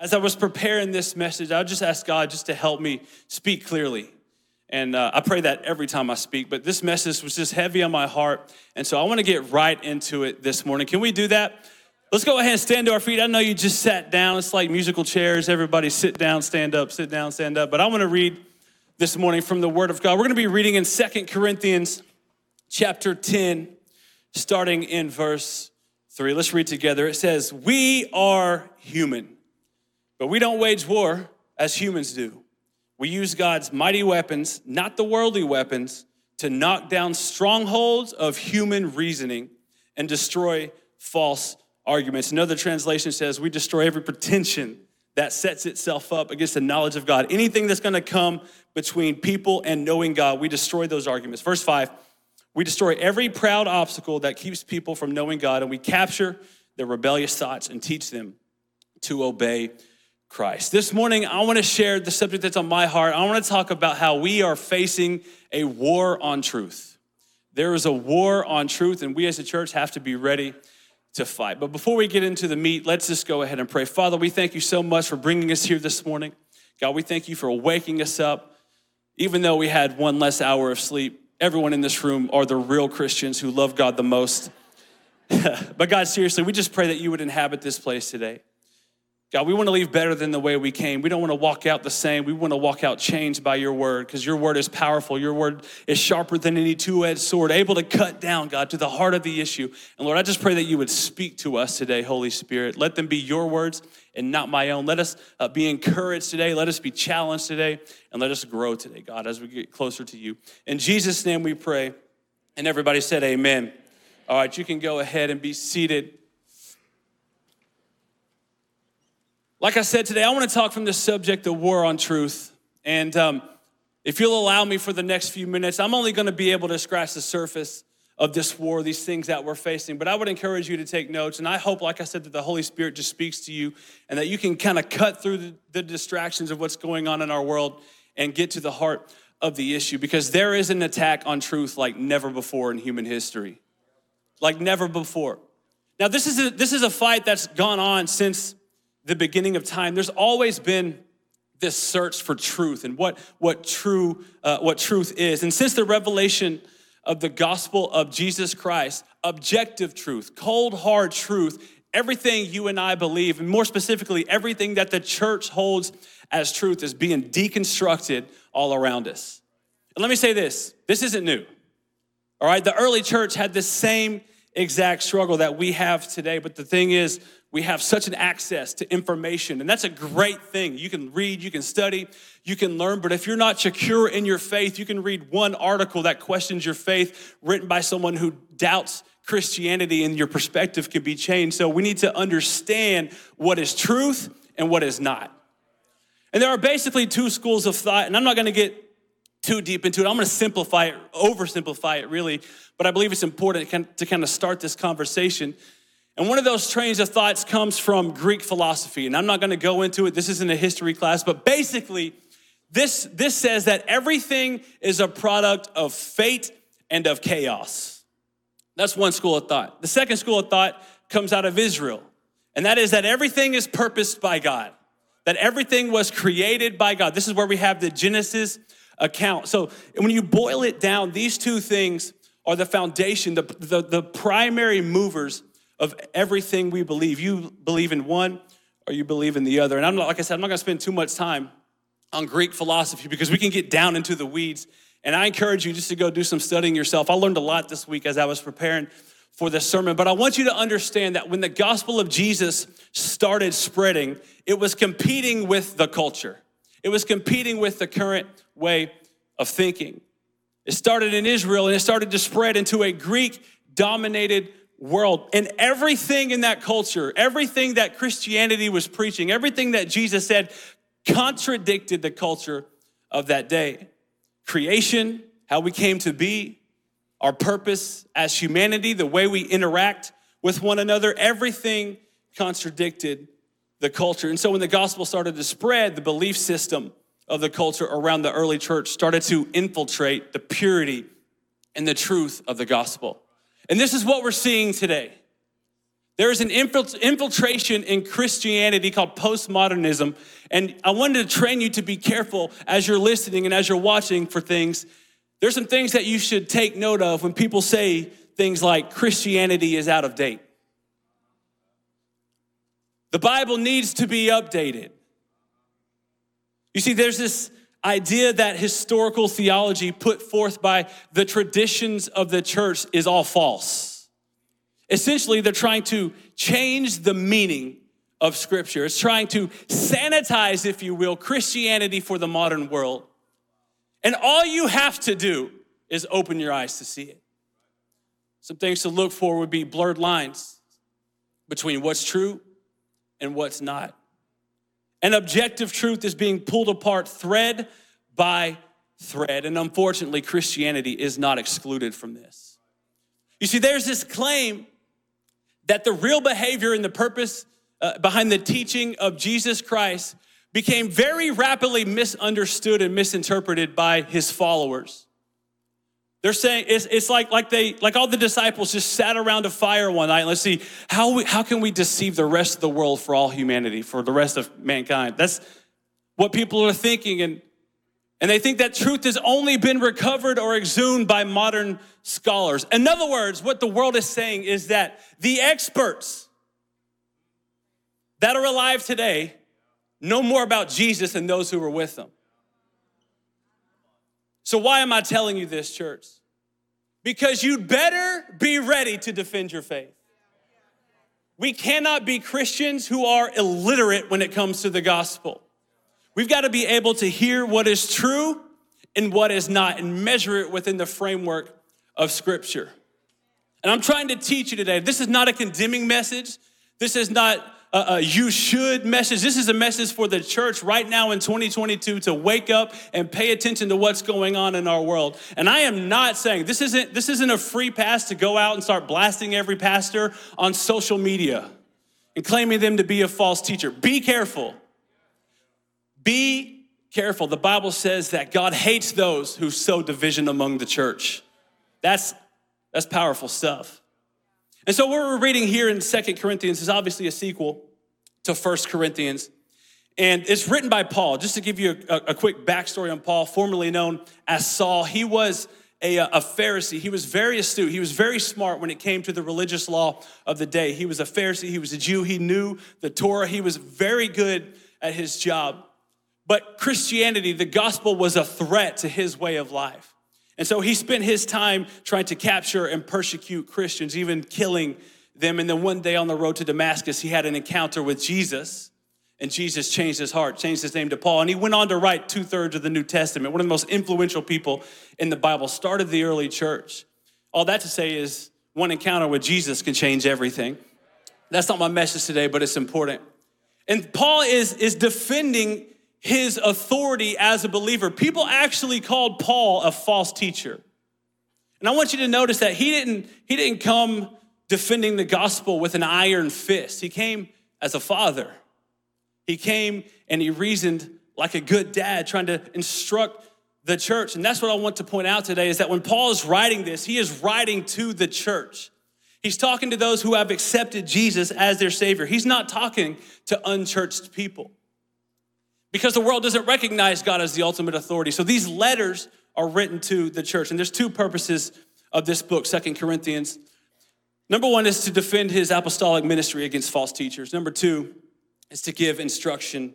as I was preparing this message, I just asked God just to help me speak clearly. And uh, I pray that every time I speak, but this message was just heavy on my heart. And so I want to get right into it this morning. Can we do that? Let's go ahead and stand to our feet. I know you just sat down. It's like musical chairs. Everybody sit down, stand up, sit down, stand up. But I want to read this morning from the Word of God. We're going to be reading in Second Corinthians chapter 10, starting in verse 3. Let's read together. It says, We are human, but we don't wage war as humans do. We use God's mighty weapons, not the worldly weapons, to knock down strongholds of human reasoning and destroy false arguments. Another translation says, We destroy every pretension that sets itself up against the knowledge of God. Anything that's gonna come between people and knowing God, we destroy those arguments. Verse 5 we destroy every proud obstacle that keeps people from knowing God, and we capture their rebellious thoughts and teach them to obey Christ. This morning, I want to share the subject that's on my heart. I want to talk about how we are facing a war on truth. There is a war on truth, and we as a church have to be ready to fight. But before we get into the meat, let's just go ahead and pray. Father, we thank you so much for bringing us here this morning. God, we thank you for waking us up, even though we had one less hour of sleep. Everyone in this room are the real Christians who love God the most. but God, seriously, we just pray that you would inhabit this place today. God, we want to leave better than the way we came. We don't want to walk out the same. We want to walk out changed by your word because your word is powerful. Your word is sharper than any two edged sword, able to cut down, God, to the heart of the issue. And Lord, I just pray that you would speak to us today, Holy Spirit. Let them be your words and not my own. Let us uh, be encouraged today. Let us be challenged today. And let us grow today, God, as we get closer to you. In Jesus' name we pray. And everybody said, Amen. All right, you can go ahead and be seated. Like I said today, I want to talk from the subject of war on truth. And um, if you'll allow me for the next few minutes, I'm only going to be able to scratch the surface of this war, these things that we're facing. But I would encourage you to take notes. And I hope, like I said, that the Holy Spirit just speaks to you and that you can kind of cut through the, the distractions of what's going on in our world and get to the heart of the issue because there is an attack on truth like never before in human history. Like never before. Now, this is a, this is a fight that's gone on since the beginning of time, there's always been this search for truth and what, what, true, uh, what truth is. And since the revelation of the gospel of Jesus Christ, objective truth, cold, hard truth, everything you and I believe, and more specifically, everything that the church holds as truth is being deconstructed all around us. And let me say this this isn't new. All right, the early church had the same exact struggle that we have today, but the thing is, we have such an access to information, and that's a great thing. You can read, you can study, you can learn, but if you're not secure in your faith, you can read one article that questions your faith written by someone who doubts Christianity, and your perspective can be changed. So we need to understand what is truth and what is not. And there are basically two schools of thought, and I'm not gonna get too deep into it. I'm gonna simplify it, oversimplify it really, but I believe it's important to kind of start this conversation. And one of those trains of thoughts comes from Greek philosophy. And I'm not going to go into it, this isn't a history class, but basically, this, this says that everything is a product of fate and of chaos. That's one school of thought. The second school of thought comes out of Israel, and that is that everything is purposed by God, that everything was created by God. This is where we have the Genesis account. So when you boil it down, these two things are the foundation, the, the, the primary movers of everything we believe. You believe in one or you believe in the other. And I'm not, like I said, I'm not gonna spend too much time on Greek philosophy because we can get down into the weeds. And I encourage you just to go do some studying yourself. I learned a lot this week as I was preparing for this sermon, but I want you to understand that when the gospel of Jesus started spreading, it was competing with the culture. It was competing with the current way of thinking. It started in Israel and it started to spread into a Greek dominated world. And everything in that culture, everything that Christianity was preaching, everything that Jesus said contradicted the culture of that day. Creation, how we came to be, our purpose as humanity, the way we interact with one another, everything contradicted the culture. And so when the gospel started to spread, the belief system of the culture around the early church started to infiltrate the purity and the truth of the gospel. And this is what we're seeing today. There's an infiltration in Christianity called postmodernism. And I wanted to train you to be careful as you're listening and as you're watching for things. There's some things that you should take note of when people say things like Christianity is out of date. The Bible needs to be updated. You see, there's this idea that historical theology put forth by the traditions of the church is all false. Essentially, they're trying to change the meaning of Scripture. It's trying to sanitize, if you will, Christianity for the modern world. And all you have to do is open your eyes to see it. Some things to look for would be blurred lines between what's true and what's not. And objective truth is being pulled apart thread by thread. And unfortunately, Christianity is not excluded from this. You see, there's this claim that the real behavior and the purpose uh, behind the teaching of Jesus Christ became very rapidly misunderstood and misinterpreted by his followers. They're saying it's, it's like, like they like all the disciples just sat around a fire one night. Let's see how we, how can we deceive the rest of the world for all humanity, for the rest of mankind. That's what people are thinking, and and they think that truth has only been recovered or exhumed by modern scholars. In other words, what the world is saying is that the experts that are alive today know more about Jesus than those who were with them. So, why am I telling you this, church? Because you'd better be ready to defend your faith. We cannot be Christians who are illiterate when it comes to the gospel. We've got to be able to hear what is true and what is not and measure it within the framework of Scripture. And I'm trying to teach you today. This is not a condemning message. This is not a, a, you should message. This is a message for the church right now in 2022 to wake up and pay attention to what's going on in our world. And I am not saying this isn't this isn't a free pass to go out and start blasting every pastor on social media and claiming them to be a false teacher. Be careful. Be careful. The Bible says that God hates those who sow division among the church. That's that's powerful stuff. And so, what we're reading here in Second Corinthians is obviously a sequel to First Corinthians. And it's written by Paul. Just to give you a, a, quick backstory on Paul, formerly known as Saul, he was a, a Pharisee. He was very astute. He was very smart when it came to the religious law of the day. He was a Pharisee, he was a Jew, he knew the Torah, he was very good at his job. But Christianity, the gospel, was a threat to his way of life. And so he spent his time trying to capture and persecute Christians, even killing them. And then one day on the road to Damascus, he had an encounter with Jesus. And Jesus changed his heart, changed his name to Paul. And he went on to write two thirds of the New Testament, one of the most influential people in the Bible, started the early church. All that to say is one encounter with Jesus can change everything. That's not my message today, but it's important. And Paul is, is defending his authority as a believer. People actually called Paul a false teacher. And I want you to notice that he didn't, he didn't come defending the gospel with an iron fist. He came as a father. He came and he reasoned like a good dad, trying to instruct the church. And that's what I want to point out today is that when Paul is writing this, he is writing to the church. He's talking to those who have accepted Jesus as their Savior. He's not talking to unchurched people because the world doesn't recognize God as the ultimate authority. So these letters are written to the church. And there's two purposes of this book, Second Corinthians. Number one is to defend his apostolic ministry against false teachers. Number two is to give instruction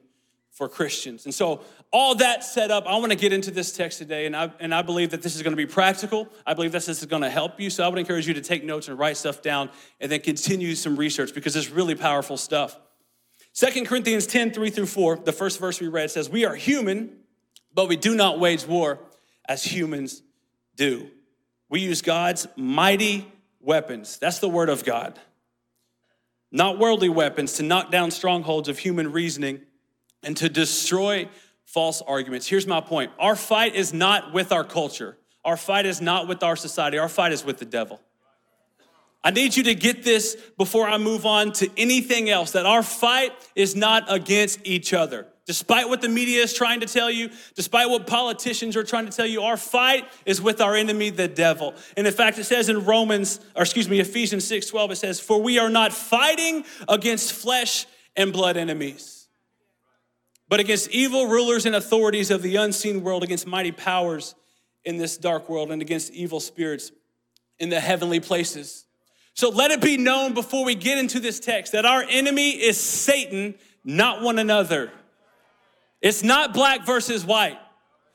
for Christians. And so, all that set up, I want to get into this text today, and I, and I believe that this is going to be practical. I believe this is going to help you. So, I would encourage you to take notes and write stuff down and then continue some research because it's really powerful stuff. Second Corinthians 10, 3 through 4, the first verse we read says, We are human, but we do not wage war as humans do. We use God's mighty weapons. That's the word of God. Not worldly weapons to knock down strongholds of human reasoning and to destroy false arguments. Here's my point our fight is not with our culture, our fight is not with our society, our fight is with the devil. I need you to get this before I move on to anything else that our fight is not against each other. Despite what the media is trying to tell you, despite what politicians are trying to tell you, our fight is with our enemy, the devil. And in fact, it says in Romans, or excuse me, Ephesians 6 12, it says, For we are not fighting against flesh and blood enemies, but against evil rulers and authorities of the unseen world, against mighty powers in this dark world, and against evil spirits in the heavenly places. So let it be known before we get into this text that our enemy is Satan, not one another. It's not black versus white.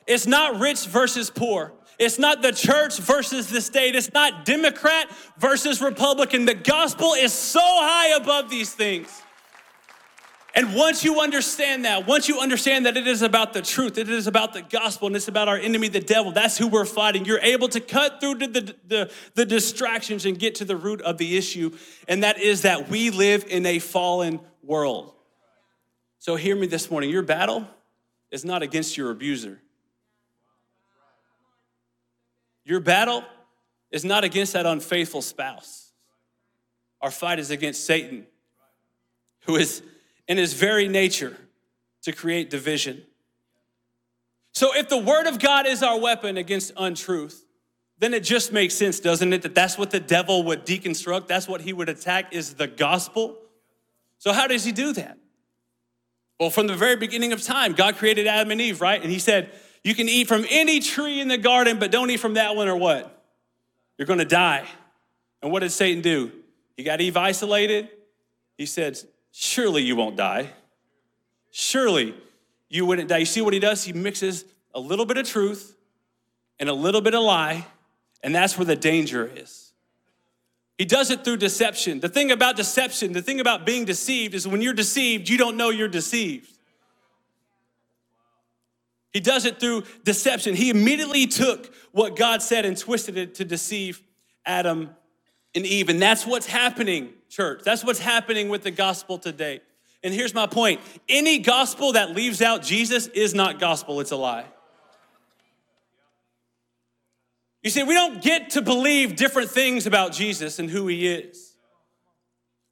It's not rich versus poor. It's not the church versus the state. It's not Democrat versus Republican. The gospel is so high above these things. And once you understand that, once you understand that it is about the truth, it is about the gospel, and it's about our enemy, the devil, that's who we're fighting. You're able to cut through the, the, the, the distractions and get to the root of the issue, and that is that we live in a fallen world. So hear me this morning. Your battle is not against your abuser. Your battle is not against that unfaithful spouse. Our fight is against Satan, who is in his very nature to create division. So, if the word of God is our weapon against untruth, then it just makes sense, doesn't it? That that's what the devil would deconstruct, that's what he would attack is the gospel. So, how does he do that? Well, from the very beginning of time, God created Adam and Eve, right? And He said, You can eat from any tree in the garden, but don't eat from that one or what? You're gonna die. And what did Satan do? He got Eve isolated. He said, Surely you won't die. Surely you wouldn't die. You see what he does? He mixes a little bit of truth and a little bit of lie, and that's where the danger is. He does it through deception. The thing about deception, the thing about being deceived is when you're deceived, you don't know you're deceived. He does it through deception. He immediately took what God said and twisted it to deceive Adam and Eve. And that's what's happening, church. That's what's happening with the gospel today. And here's my point any gospel that leaves out Jesus is not gospel, it's a lie. You see, we don't get to believe different things about Jesus and who he is.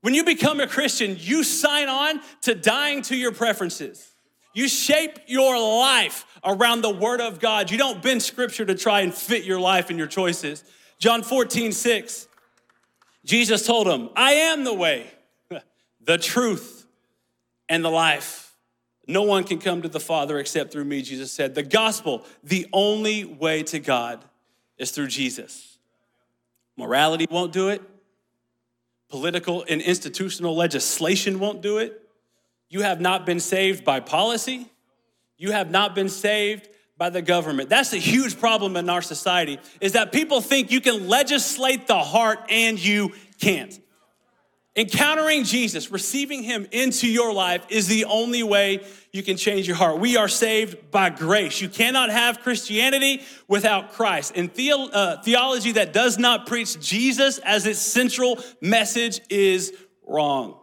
When you become a Christian, you sign on to dying to your preferences. You shape your life around the Word of God. You don't bend Scripture to try and fit your life and your choices. John 14, 6, Jesus told him, I am the way, the truth, and the life. No one can come to the Father except through me, Jesus said. The gospel, the only way to God is through Jesus. Morality won't do it. Political and institutional legislation won't do it. You have not been saved by policy. You have not been saved by the government. That's a huge problem in our society is that people think you can legislate the heart and you can't. Encountering Jesus, receiving him into your life is the only way you can change your heart. We are saved by grace. You cannot have Christianity without Christ. And the, uh, theology that does not preach Jesus as its central message is wrong.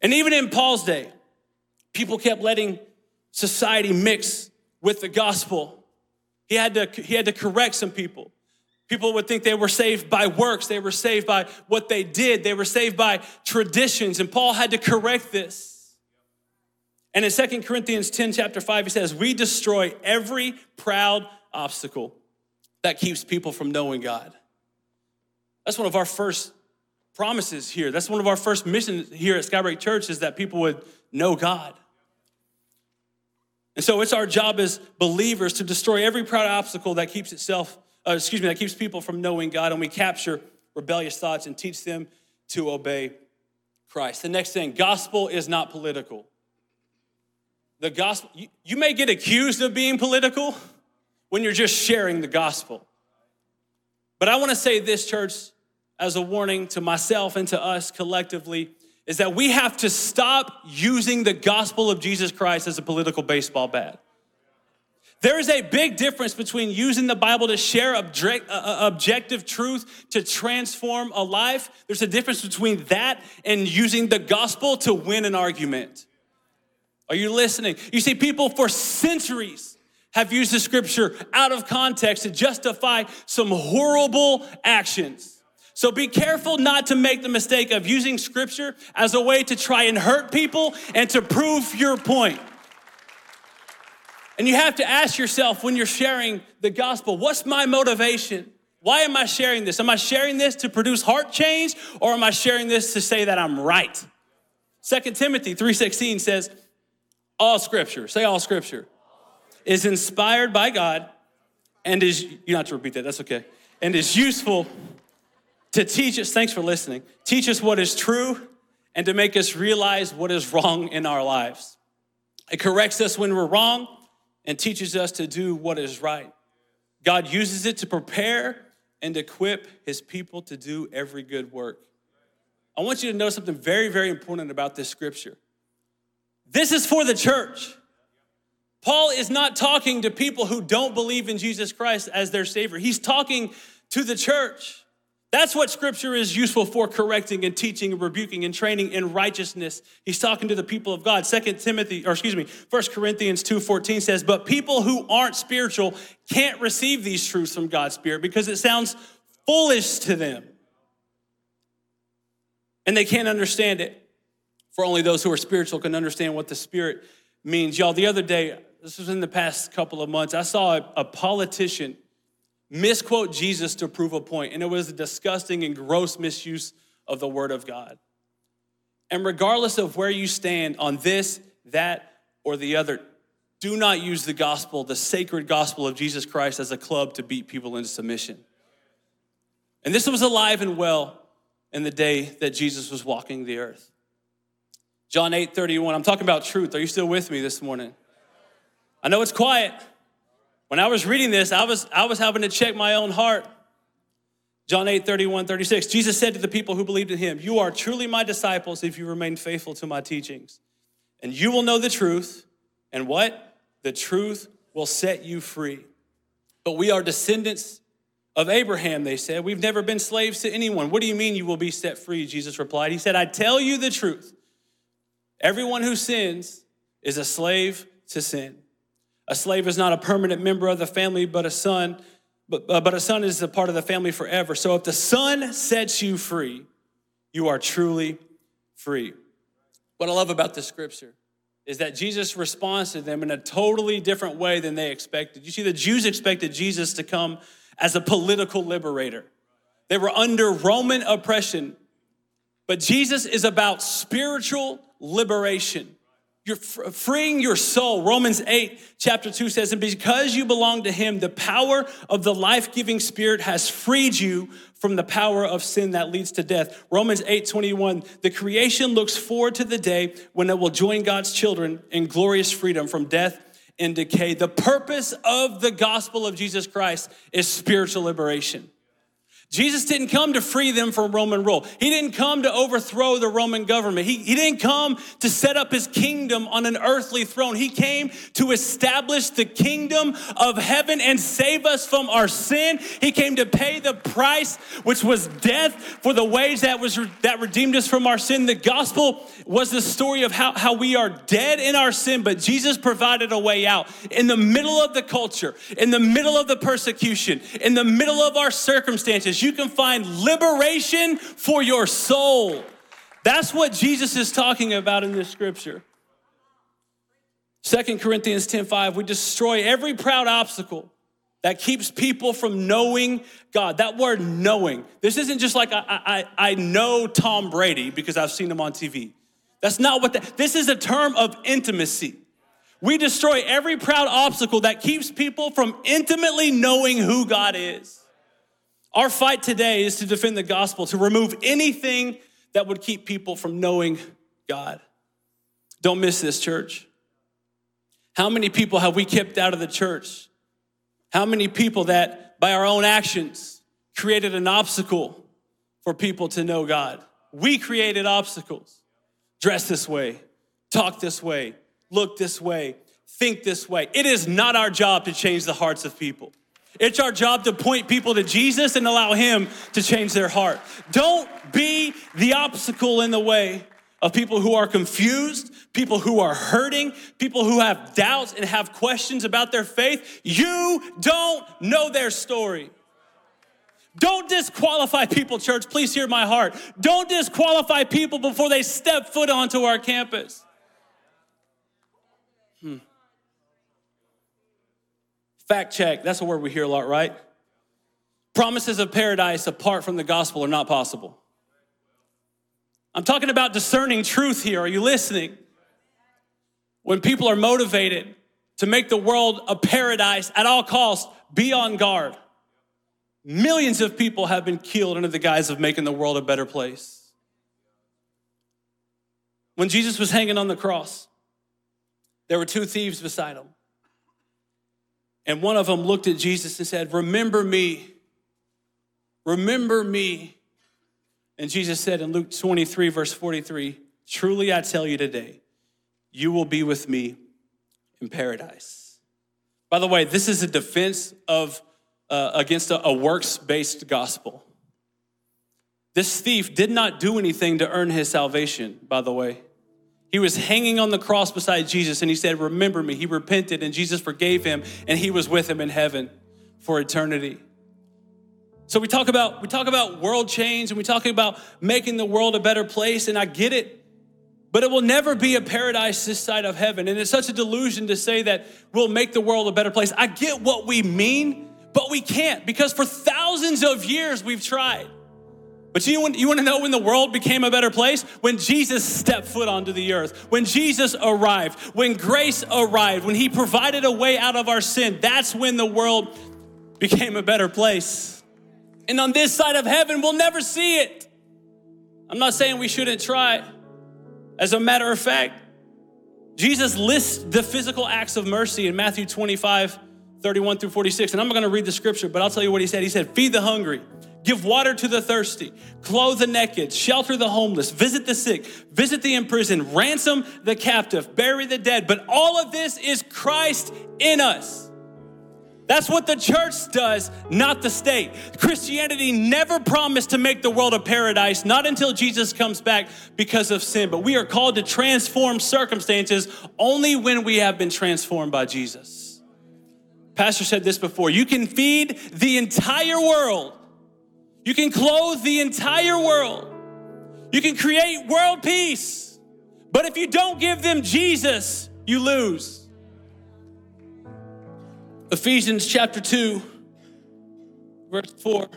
And even in Paul's day, people kept letting society mix with the gospel. He had to, he had to correct some people. People would think they were saved by works, they were saved by what they did, they were saved by traditions, and Paul had to correct this. And in Second Corinthians 10, chapter 5, he says, We destroy every proud obstacle that keeps people from knowing God. That's one of our first promises here. That's one of our first missions here at Skybreak Church is that people would know God. And so it's our job as believers to destroy every proud obstacle that keeps itself uh, excuse me, that keeps people from knowing God, and we capture rebellious thoughts and teach them to obey Christ. The next thing, gospel is not political. The gospel, you, you may get accused of being political when you're just sharing the gospel. But I want to say this, church, as a warning to myself and to us collectively, is that we have to stop using the gospel of Jesus Christ as a political baseball bat. There is a big difference between using the Bible to share uh, uh, objective truth to transform a life. There's a difference between that and using the gospel to win an argument. Are you listening? You see, people for centuries have used the scripture out of context to justify some horrible actions. So be careful not to make the mistake of using scripture as a way to try and hurt people and to prove your point. And you have to ask yourself when you're sharing the gospel, what's my motivation? Why am I sharing this? Am I sharing this to produce heart change or am I sharing this to say that I'm right? 2 Timothy 3:16 says, all scripture, say all scripture, is inspired by God and is, you have to repeat that, that's okay, and is useful to teach us, thanks for listening, teach us what is true and to make us realize what is wrong in our lives. It corrects us when we're wrong and teaches us to do what is right. God uses it to prepare and equip his people to do every good work. I want you to know something very, very important about this scripture. This is for the church. Paul is not talking to people who don't believe in Jesus Christ as their Savior. He's talking to the church. That's what scripture is useful for correcting and teaching and rebuking and training in righteousness. He's talking to the people of God. Second Timothy, or excuse me, First Corinthians 2:14 says, "But people who aren't spiritual can't receive these truths from God's Spirit because it sounds foolish to them. And they can't understand it. For only those who are spiritual can understand what the Spirit means. Y'all, the other day, this was in the past couple of months, I saw a, a politician misquote Jesus to prove a point, and it was a disgusting and gross misuse of the Word of God. And regardless of where you stand on this, that, or the other, do not use the gospel, the sacred gospel of Jesus Christ, as a club to beat people into submission. And this was alive and well in the day that Jesus was walking the earth. John 8 31, I'm talking about truth. Are you still with me this morning? I know it's quiet. When I was reading this, I was, I was having to check my own heart. John 8, 31, 36. Jesus said to the people who believed in him, You are truly my disciples if you remain faithful to my teachings. And you will know the truth. And what? The truth will set you free. But we are descendants of Abraham, they said. We've never been slaves to anyone. What do you mean you will be set free? Jesus replied. He said, I tell you the truth. Everyone who sins is a slave to sin. A slave is not a permanent member of the family, but a son, but, uh, but a son is a part of the family forever. So if the son sets you free, you are truly free. What I love about this scripture is that Jesus responds to them in a totally different way than they expected. You see, the Jews expected Jesus to come as a political liberator. They were under Roman oppression, but Jesus is about spiritual liberation. You're freeing your soul. Romans 8, chapter 2 says, And because you belong to Him, the power of the life giving Spirit has freed you from the power of sin that leads to death. Romans 8, 21, the creation looks forward to the day when it will join God's children in glorious freedom from death and decay. The purpose of the gospel of Jesus Christ is spiritual liberation. Jesus didn't come to free them from Roman rule. He didn't come to overthrow the Roman government. He, he didn't come to set up his kingdom on an earthly throne. He came to establish the kingdom of heaven and save us from our sin. He came to pay the price, which was death, for the wage that was that redeemed us from our sin. The gospel was the story of how, how we are dead in our sin, but Jesus provided a way out. In the middle of the culture, in the middle of the persecution, in the middle of our circumstances, you can find liberation for your soul. That's what Jesus is talking about in this scripture. Second Corinthians 10:5, we destroy every proud obstacle that keeps people from knowing God. That word knowing. This isn't just like I, I, I know Tom Brady because I've seen him on TV. That's not what that, this is a term of intimacy. We destroy every proud obstacle that keeps people from intimately knowing who God is. Our fight today is to defend the gospel, to remove anything that would keep people from knowing God. Don't miss this, church. How many people have we kept out of the church? How many people that, by our own actions, created an obstacle for people to know God? We created obstacles. Dress this way, talk this way, look this way, think this way. It is not our job to change the hearts of people. It's our job to point people to Jesus and allow Him to change their heart. Don't be the obstacle in the way of people who are confused, people who are hurting, people who have doubts and have questions about their faith. You don't know their story. Don't disqualify people, church. Please hear my heart. Don't disqualify people before they step foot onto our campus. Fact check. That's a word we hear a lot, right? Promises of paradise apart from the gospel are not possible. I'm talking about discerning truth here. Are you listening? When people are motivated to make the world a paradise at all costs, be on guard. Millions of people have been killed under the guise of making the world a better place. When Jesus was hanging on the cross, there were two thieves beside him. And one of them looked at Jesus and said, Remember me. Remember me. And Jesus said in Luke 23, verse 43, Truly I tell you today, you will be with me in paradise. By the way, this is a defense of uh, against a, a works based gospel. This thief did not do anything to earn his salvation, by the way. He was hanging on the cross beside Jesus and he said, Remember me. He repented and Jesus forgave him and he was with him in heaven for eternity. So we talk about we talk about world change and we talk about making the world a better place and I get it. But it will never be a paradise this side of heaven. And it's such a delusion to say that we'll make the world a better place. I get what we mean, but we can't because for thousands of years we've tried. But you, you want to know when the world became a better place? When Jesus stepped foot onto the earth, when Jesus arrived, when grace arrived, when he provided a way out of our sin. That's when the world became a better place. And on this side of heaven, we'll never see it. I'm not saying we shouldn't try. As a matter of fact, Jesus lists the physical acts of mercy in Matthew 25 31 through 46. And I'm not going to read the scripture, but I'll tell you what he said. He said, Feed the hungry, give water to the thirsty, clothe the naked, shelter the homeless, visit the sick, visit the imprisoned, ransom the captive, bury the dead. But all of this is Christ in us. That's what the church does, not the state. Christianity never promised to make the world a paradise, not until Jesus comes back because of sin. But we are called to transform circumstances only when we have been transformed by Jesus. Pastor said this before you can feed the entire world, you can clothe the entire world, you can create world peace. But if you don't give them Jesus, you lose. Ephesians chapter 2, verse 4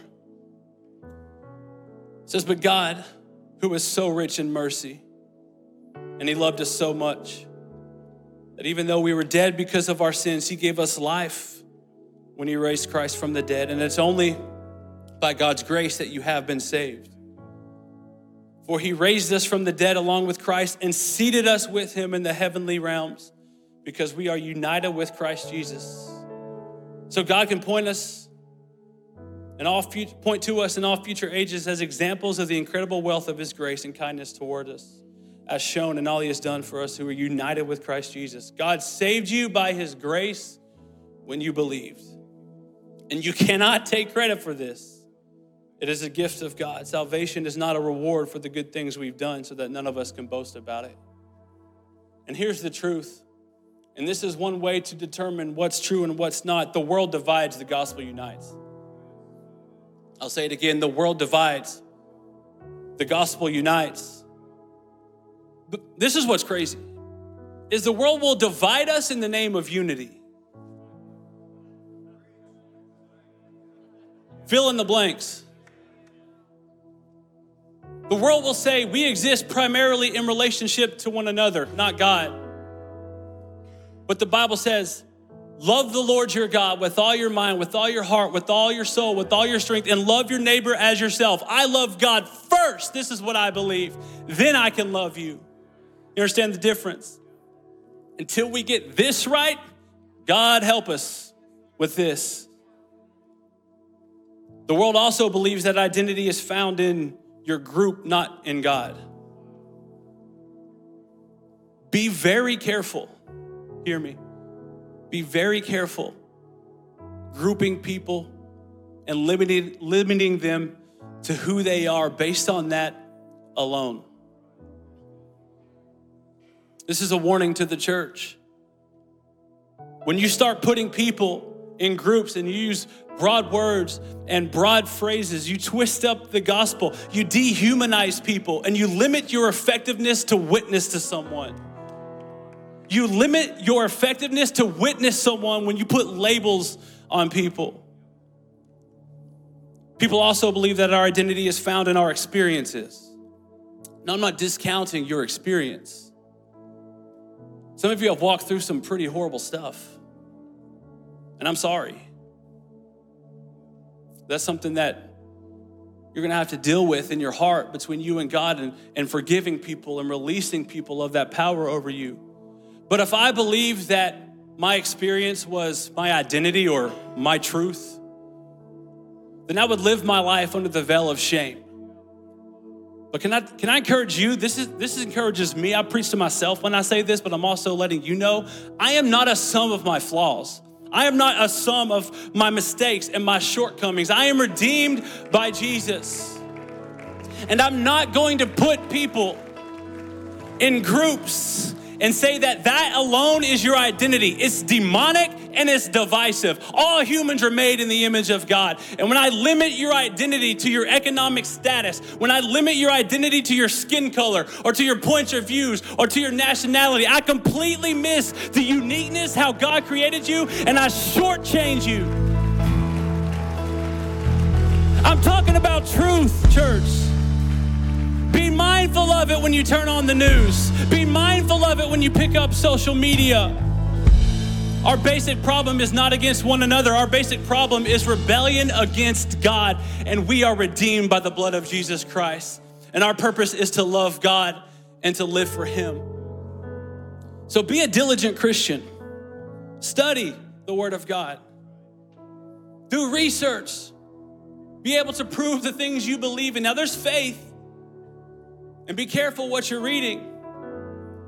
says, But God, who is so rich in mercy, and He loved us so much that even though we were dead because of our sins, He gave us life when He raised Christ from the dead. And it's only by God's grace that you have been saved. For He raised us from the dead along with Christ and seated us with Him in the heavenly realms because we are united with Christ Jesus. So God can point us and all future, point to us in all future ages as examples of the incredible wealth of His grace and kindness toward us as shown in all he has done for us who are united with Christ Jesus. God saved you by his grace when you believed. And you cannot take credit for this. It is a gift of God. Salvation is not a reward for the good things we've done so that none of us can boast about it. And here's the truth. And this is one way to determine what's true and what's not. The world divides, the gospel unites. I'll say it again the world divides, the gospel unites. This is what's crazy. Is the world will divide us in the name of unity. Fill in the blanks. The world will say we exist primarily in relationship to one another, not God. But the Bible says, love the Lord your God with all your mind, with all your heart, with all your soul, with all your strength, and love your neighbor as yourself. I love God first. This is what I believe. Then I can love you. You understand the difference? Until we get this right, God help us with this. The world also believes that identity is found in your group, not in God. Be very careful. Hear me. Be very careful grouping people and limiting, limiting them to who they are based on that alone. This is a warning to the church. When you start putting people in groups and you use broad words and broad phrases. You twist up the gospel. You dehumanize people and you limit your effectiveness to witness to someone. You limit your effectiveness to witness someone when you put labels on people. People also believe that our identity is found in our experiences. Now, I'm not discounting your experience. Some of you have walked through some pretty horrible stuff, and I'm sorry. That's something that you're gonna have to deal with in your heart between you and God and, and forgiving people and releasing people of that power over you. But if I believe that my experience was my identity or my truth, then I would live my life under the veil of shame. But can I, can I encourage you? This, is, this encourages me. I preach to myself when I say this, but I'm also letting you know I am not a sum of my flaws. I am not a sum of my mistakes and my shortcomings. I am redeemed by Jesus. And I'm not going to put people in groups and say that that alone is your identity. It's demonic and it's divisive. All humans are made in the image of God. And when I limit your identity to your economic status, when I limit your identity to your skin color or to your points of views or to your nationality, I completely miss the uniqueness how God created you and I shortchange you. I'm talking about truth, church. Be mindful of it when you turn on the news. Be mindful of it when you pick up social media. Our basic problem is not against one another. Our basic problem is rebellion against God, and we are redeemed by the blood of Jesus Christ. And our purpose is to love God and to live for Him. So be a diligent Christian. Study the Word of God. Do research. Be able to prove the things you believe in. Now, there's faith and be careful what you're reading.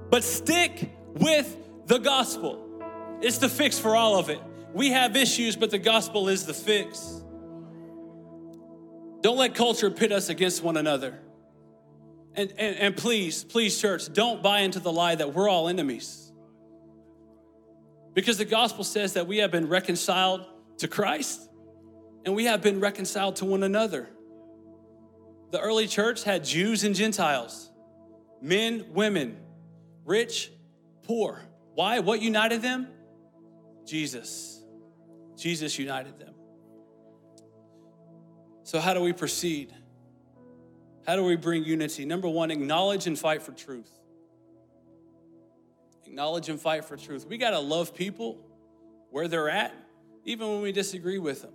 But stick with the gospel. It's the fix for all of it. We have issues, but the gospel is the fix. Don't let culture pit us against one another. And, and, and please, please, church, don't buy into the lie that we're all enemies. Because the gospel says that we have been reconciled to Christ and we have been reconciled to one another. The early church had Jews and Gentiles, men, women, rich, poor. Why? What united them? Jesus. Jesus united them. So, how do we proceed? How do we bring unity? Number one, acknowledge and fight for truth. Acknowledge and fight for truth. We got to love people where they're at, even when we disagree with them.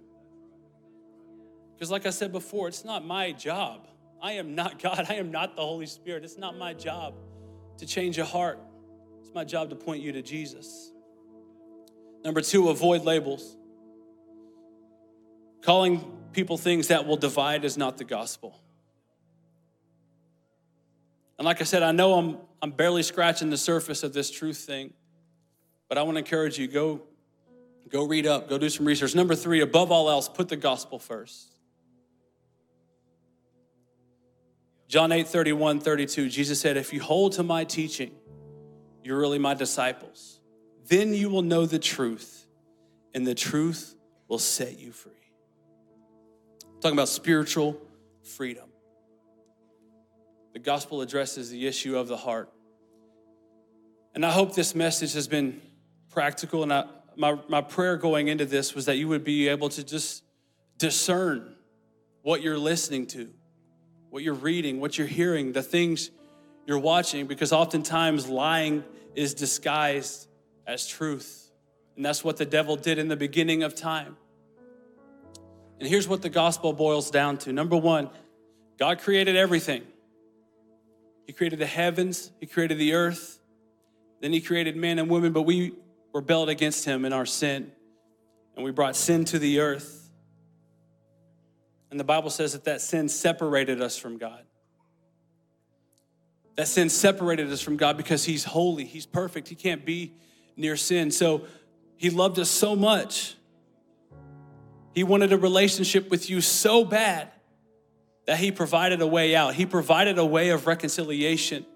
Because, like I said before, it's not my job. I am not God. I am not the Holy Spirit. It's not my job to change a heart. It's my job to point you to Jesus. Number two, avoid labels. Calling people things that will divide is not the gospel. And like I said, I know I'm, I'm barely scratching the surface of this truth thing, but I want to encourage you go, go read up, go do some research. Number three, above all else, put the gospel first. John 8, 31, 32, Jesus said, If you hold to my teaching, you're really my disciples. Then you will know the truth, and the truth will set you free. I'm talking about spiritual freedom. The gospel addresses the issue of the heart. And I hope this message has been practical. And I, my, my prayer going into this was that you would be able to just discern what you're listening to what you're reading, what you're hearing, the things you're watching, because oftentimes lying is disguised as truth. And that's what the devil did in the beginning of time. And here's what the gospel boils down to number one, God created everything. He created the heavens, He created the earth, then He created man and women, but we rebelled against Him in our sin. And we brought sin to the earth. And the Bible says that that sin separated us from God. That sin separated us from God because He's holy, He's perfect, He can't be near sin. So He loved us so much. He wanted a relationship with you so bad that He provided a way out. He provided a way of reconciliation.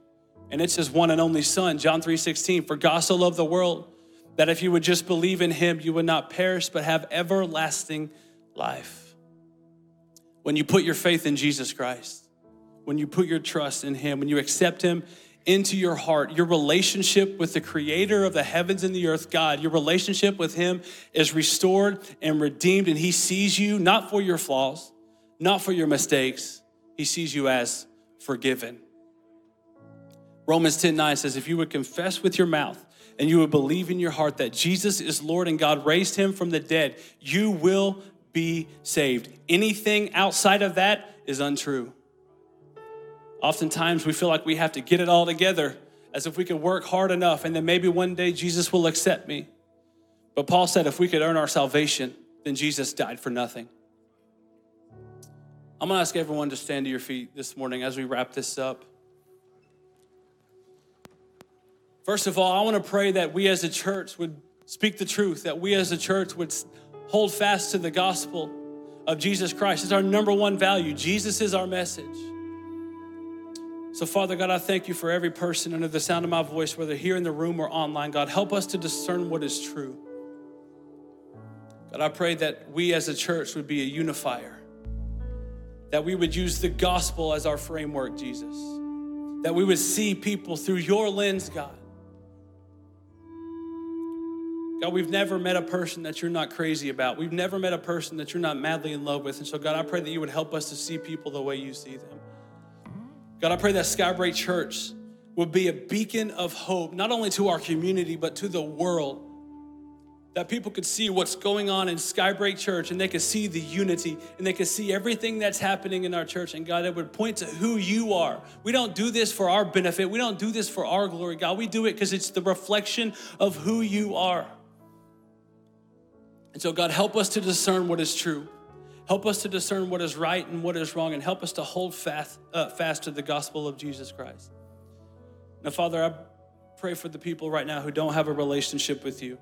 And it's His one and only Son, John 3 16. For God so loved the world that if you would just believe in him, you would not perish but have everlasting life. When you put your faith in Jesus Christ, when you put your trust in him, when you accept him into your heart, your relationship with the creator of the heavens and the earth, God, your relationship with him is restored and redeemed, and he sees you not for your flaws, not for your mistakes, he sees you as forgiven. Romans 10 9 says, If you would confess with your mouth and you would believe in your heart that Jesus is Lord and God raised him from the dead, you will be saved. Anything outside of that is untrue. Oftentimes we feel like we have to get it all together as if we could work hard enough and then maybe one day Jesus will accept me. But Paul said if we could earn our salvation, then Jesus died for nothing. I'm gonna ask everyone to stand to your feet this morning as we wrap this up. First of all, I wanna pray that we as a church would speak the truth, that we as a church would hold fast to the gospel of Jesus Christ. It's our number one value. Jesus is our message. So, Father God, I thank you for every person under the sound of my voice, whether here in the room or online. God, help us to discern what is true. God, I pray that we as a church would be a unifier, that we would use the gospel as our framework, Jesus, that we would see people through your lens, God. God, we've never met a person that you're not crazy about. We've never met a person that you're not madly in love with. And so, God, I pray that you would help us to see people the way you see them. God, I pray that Skybreak Church would be a beacon of hope, not only to our community, but to the world. That people could see what's going on in Skybreak Church and they could see the unity and they could see everything that's happening in our church. And God, it would point to who you are. We don't do this for our benefit, we don't do this for our glory, God. We do it because it's the reflection of who you are. And so, God, help us to discern what is true. Help us to discern what is right and what is wrong, and help us to hold fast, uh, fast to the gospel of Jesus Christ. Now, Father, I pray for the people right now who don't have a relationship with you.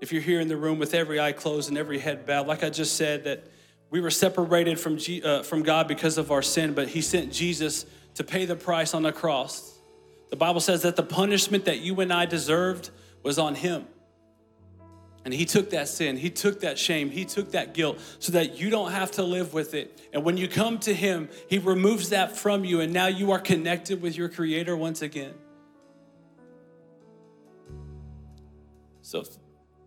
If you're here in the room with every eye closed and every head bowed, like I just said, that we were separated from, G, uh, from God because of our sin, but He sent Jesus to pay the price on the cross. The Bible says that the punishment that you and I deserved was on Him. And he took that sin, he took that shame, he took that guilt so that you don't have to live with it. And when you come to him, he removes that from you, and now you are connected with your creator once again. So if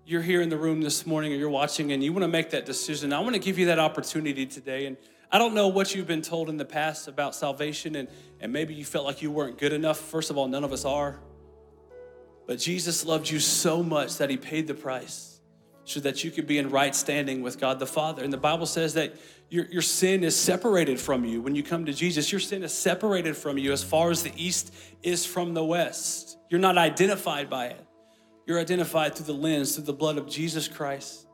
you're here in the room this morning or you're watching and you want to make that decision, I want to give you that opportunity today. And I don't know what you've been told in the past about salvation, and, and maybe you felt like you weren't good enough. First of all, none of us are. But Jesus loved you so much that he paid the price so that you could be in right standing with God the Father. And the Bible says that your, your sin is separated from you when you come to Jesus. Your sin is separated from you as far as the east is from the west. You're not identified by it. You're identified through the lens, through the blood of Jesus Christ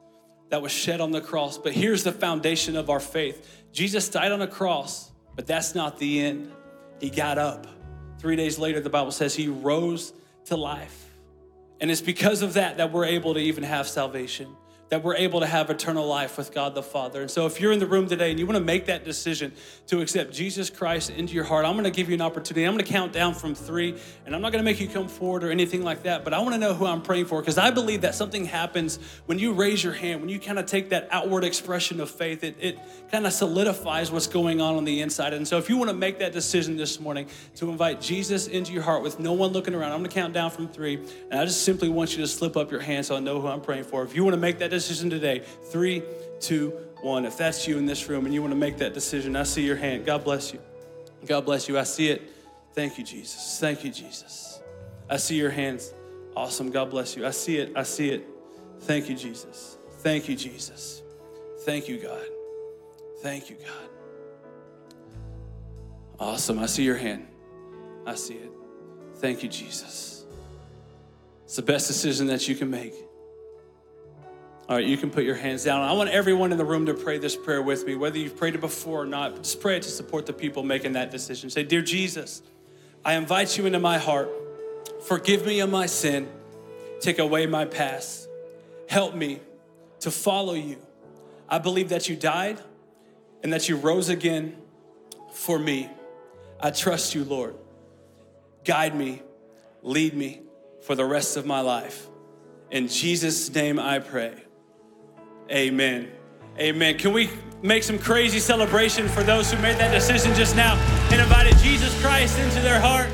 that was shed on the cross. But here's the foundation of our faith Jesus died on a cross, but that's not the end. He got up. Three days later, the Bible says he rose to life. And it's because of that that we're able to even have salvation that we're able to have eternal life with God the Father. And so, if you're in the room today and you want to make that decision to accept Jesus Christ into your heart, I'm going to give you an opportunity. I'm going to count down from three, and I'm not going to make you come forward or anything like that, but I want to know who I'm praying for because I believe that something happens when you raise your hand, when you kind of take that outward expression of faith, it, it kind of solidifies what's going on on the inside. And so, if you want to make that decision this morning to invite Jesus into your heart with no one looking around, I'm going to count down from three, and I just simply want you to slip up your hand so I know who I'm praying for. If you want to make that decision, decision today. Three, two, one. If that's you in this room and you want to make that decision, I see your hand. God bless you. God bless you. I see it. Thank you, Jesus. Thank you, Jesus. I see your hands. Awesome. God bless you. I see it. I see it. Thank you, Jesus. Thank you, Jesus. Thank you, God. Thank you, God. Awesome. I see your hand. I see it. Thank you, Jesus. It's the best decision that you can make. All right, you can put your hands down. I want everyone in the room to pray this prayer with me, whether you've prayed it before or not. Just pray it to support the people making that decision. Say, Dear Jesus, I invite you into my heart. Forgive me of my sin. Take away my past. Help me to follow you. I believe that you died and that you rose again for me. I trust you, Lord. Guide me, lead me, for the rest of my life. In Jesus' name I pray. Amen. Amen. Can we make some crazy celebration for those who made that decision just now and invited Jesus Christ into their heart?